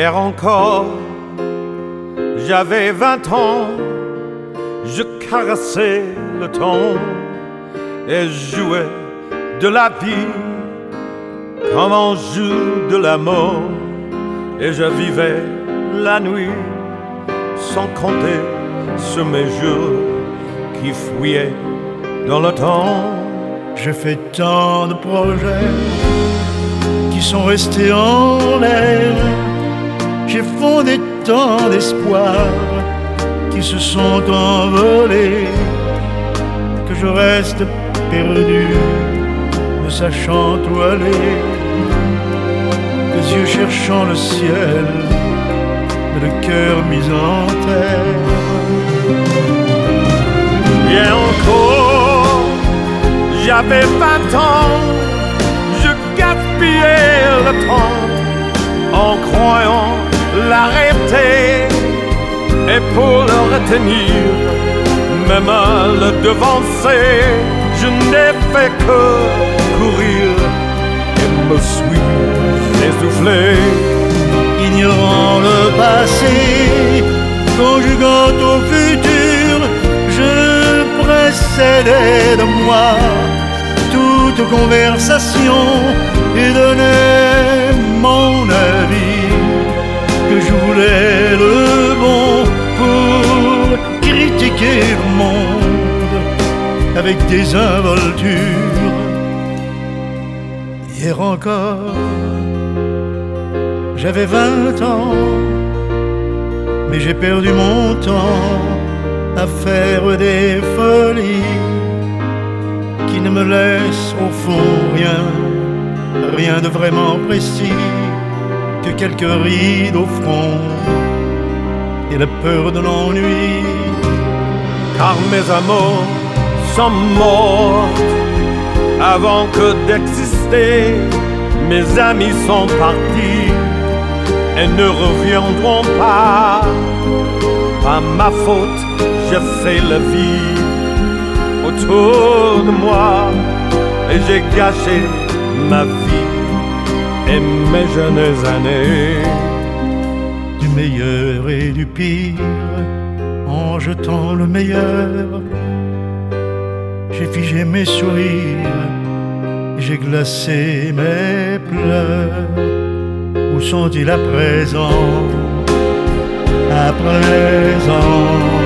Hier encore, j'avais vingt ans, je caressais le temps et jouais de la vie comme on joue de la mort. Et je vivais la nuit sans compter sur mes jours qui fuyaient dans le temps. J'ai fait tant de projets qui sont restés en l'air. J'ai fondé tant d'espoirs qui se sont envolés que je reste perdu, ne sachant où aller, les yeux cherchant le ciel, mais le cœur mis en terre. Bien encore, j'avais vingt ans, je gaspillais le temps en croyant et pour le retenir, même à le devancer, je n'ai fait que courir et me suis essoufflé. Ignorant le passé, conjuguant au futur, je précédais de moi toute conversation et donnais voulais le bon pour critiquer le monde avec des involtures. Hier encore, j'avais vingt ans, mais j'ai perdu mon temps à faire des folies qui ne me laissent au fond rien, rien de vraiment précis que quelques rides au front et la peur de l'ennui. car mes amours sont mortes avant que d'exister. Mes amis sont partis et ne reviendront pas. Par ma faute, j'ai fait la vie autour de moi et j'ai gâché ma vie et mes jeunes années. du meilleur et du pire, en jetant le meilleur. J'ai figé mes sourires, j'ai glacé mes pleurs. Où sont-ils à présent? À présent